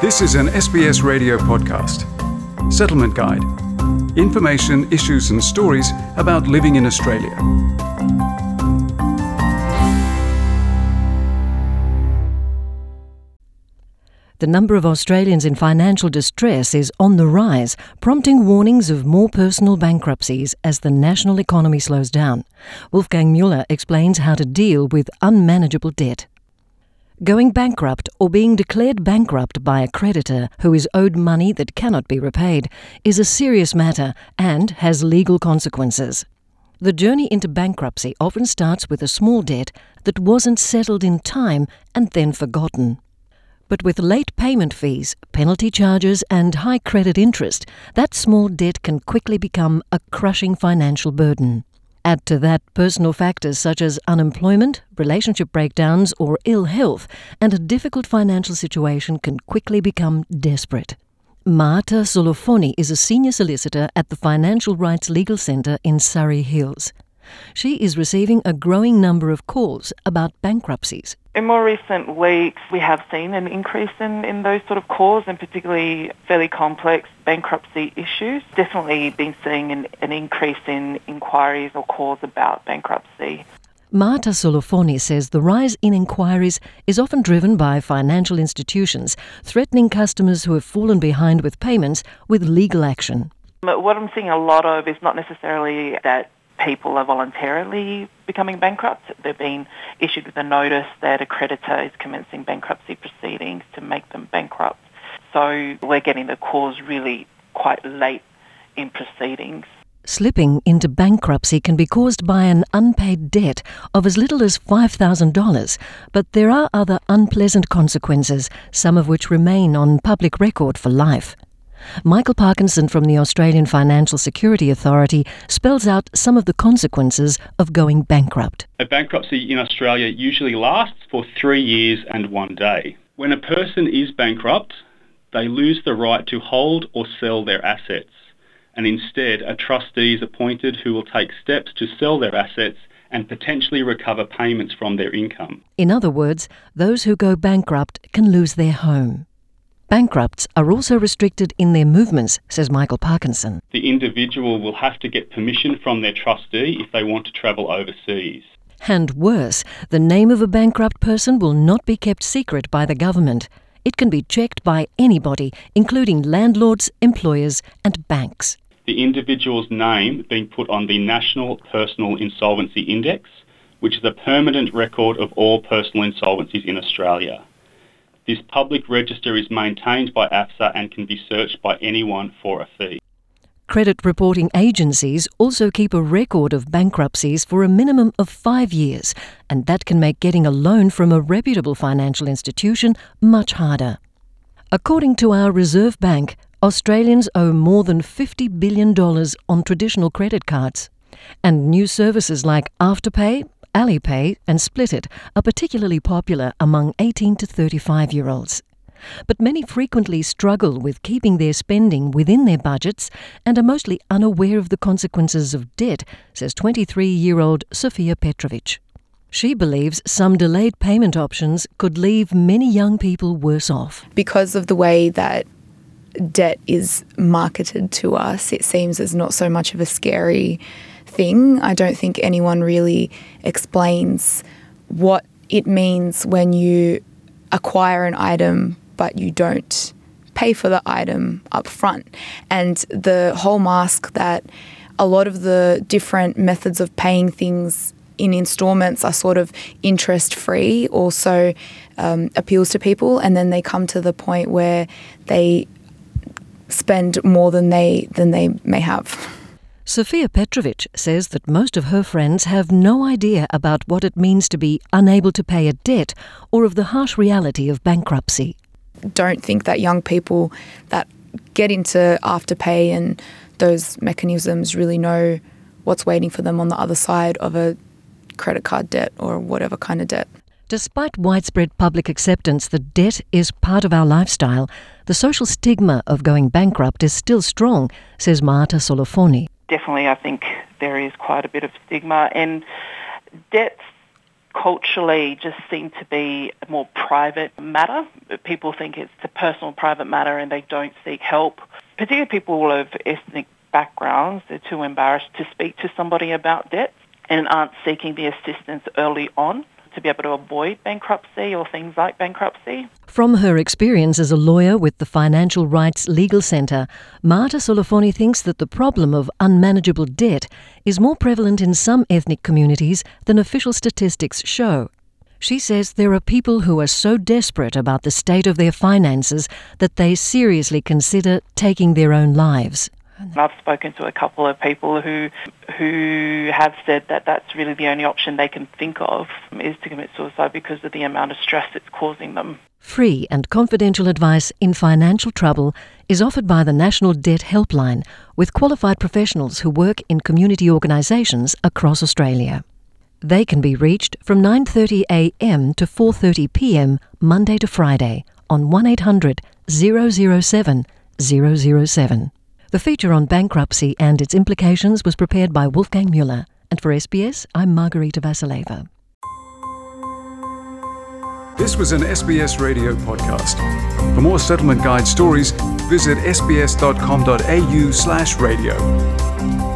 This is an SBS radio podcast. Settlement Guide. Information, issues, and stories about living in Australia. The number of Australians in financial distress is on the rise, prompting warnings of more personal bankruptcies as the national economy slows down. Wolfgang Mueller explains how to deal with unmanageable debt. Going bankrupt or being declared bankrupt by a creditor who is owed money that cannot be repaid is a serious matter and has legal consequences. The journey into bankruptcy often starts with a small debt that wasn't settled in time and then forgotten. But with late payment fees, penalty charges, and high credit interest, that small debt can quickly become a crushing financial burden. Add to that personal factors such as unemployment, relationship breakdowns, or ill health, and a difficult financial situation can quickly become desperate. Marta Solofoni is a senior solicitor at the Financial Rights Legal Centre in Surry Hills. She is receiving a growing number of calls about bankruptcies. In more recent weeks, we have seen an increase in, in those sort of calls and particularly fairly complex bankruptcy issues. Definitely been seeing an, an increase in inquiries or calls about bankruptcy. Marta Solofoni says the rise in inquiries is often driven by financial institutions threatening customers who have fallen behind with payments with legal action. What I'm seeing a lot of is not necessarily that people are voluntarily becoming bankrupt. They're being issued with a notice that a creditor is commencing bankruptcy proceedings to make them bankrupt. So we're getting the calls really quite late in proceedings. Slipping into bankruptcy can be caused by an unpaid debt of as little as $5,000, but there are other unpleasant consequences, some of which remain on public record for life. Michael Parkinson from the Australian Financial Security Authority spells out some of the consequences of going bankrupt. A bankruptcy in Australia usually lasts for three years and one day. When a person is bankrupt, they lose the right to hold or sell their assets, and instead a trustee is appointed who will take steps to sell their assets and potentially recover payments from their income. In other words, those who go bankrupt can lose their home. Bankrupts are also restricted in their movements, says Michael Parkinson. The individual will have to get permission from their trustee if they want to travel overseas. And worse, the name of a bankrupt person will not be kept secret by the government. It can be checked by anybody, including landlords, employers, and banks. The individual's name being put on the National Personal Insolvency Index, which is a permanent record of all personal insolvencies in Australia. This public register is maintained by AFSA and can be searched by anyone for a fee. Credit reporting agencies also keep a record of bankruptcies for a minimum of five years, and that can make getting a loan from a reputable financial institution much harder. According to our Reserve Bank, Australians owe more than $50 billion on traditional credit cards. And new services like Afterpay, Oxipay, and Splitit are particularly popular among 18 to 35 year olds. But many frequently struggle with keeping their spending within their budgets and are mostly unaware of the consequences of debt, says 23 year old Sofia Petrovich. She believes some delayed payment options could leave many young people worse off. Because of the way that debt is marketed to us, it seems as not so much of a scary thing. I don't think anyone really explains what it means when you acquire an item but you don't pay for the item up front. And the whole mask that a lot of the different methods of paying things in installments are sort of interest free also um, appeals to people and then they come to the point where they spend more than they than they may have. Sofia Petrovich says that most of her friends have no idea about what it means to be unable to pay a debt or of the harsh reality of bankruptcy. Don't think that young people that get into afterpay and those mechanisms really know what's waiting for them on the other side of a credit card debt or whatever kind of debt. Despite widespread public acceptance that debt is part of our lifestyle, the social stigma of going bankrupt is still strong, says Marta Solofoni. Definitely, I think there is quite a bit of stigma, and debts culturally just seem to be a more private matter. People think it's a personal private matter and they don't seek help. Particularly people of ethnic backgrounds, they're too embarrassed to speak to somebody about debt and aren't seeking the assistance early on to be able to avoid bankruptcy or things like bankruptcy. From her experience as a lawyer with the Financial Rights Legal Centre, Marta Solofoni thinks that the problem of unmanageable debt is more prevalent in some ethnic communities than official statistics show. She says there are people who are so desperate about the state of their finances that they seriously consider taking their own lives. I've spoken to a couple of people who who have said that that's really the only option they can think of is to commit suicide because of the amount of stress it's causing them. Free and confidential advice in financial trouble is offered by the National Debt Helpline with qualified professionals who work in community organisations across Australia. They can be reached from 9:30 a.m. to 4:30 p.m. Monday to Friday on 1800 007 007. The feature on bankruptcy and its implications was prepared by Wolfgang Mueller. And for SBS, I'm Margarita Vasileva. This was an SBS radio podcast. For more settlement guide stories, visit sbs.com.au slash radio.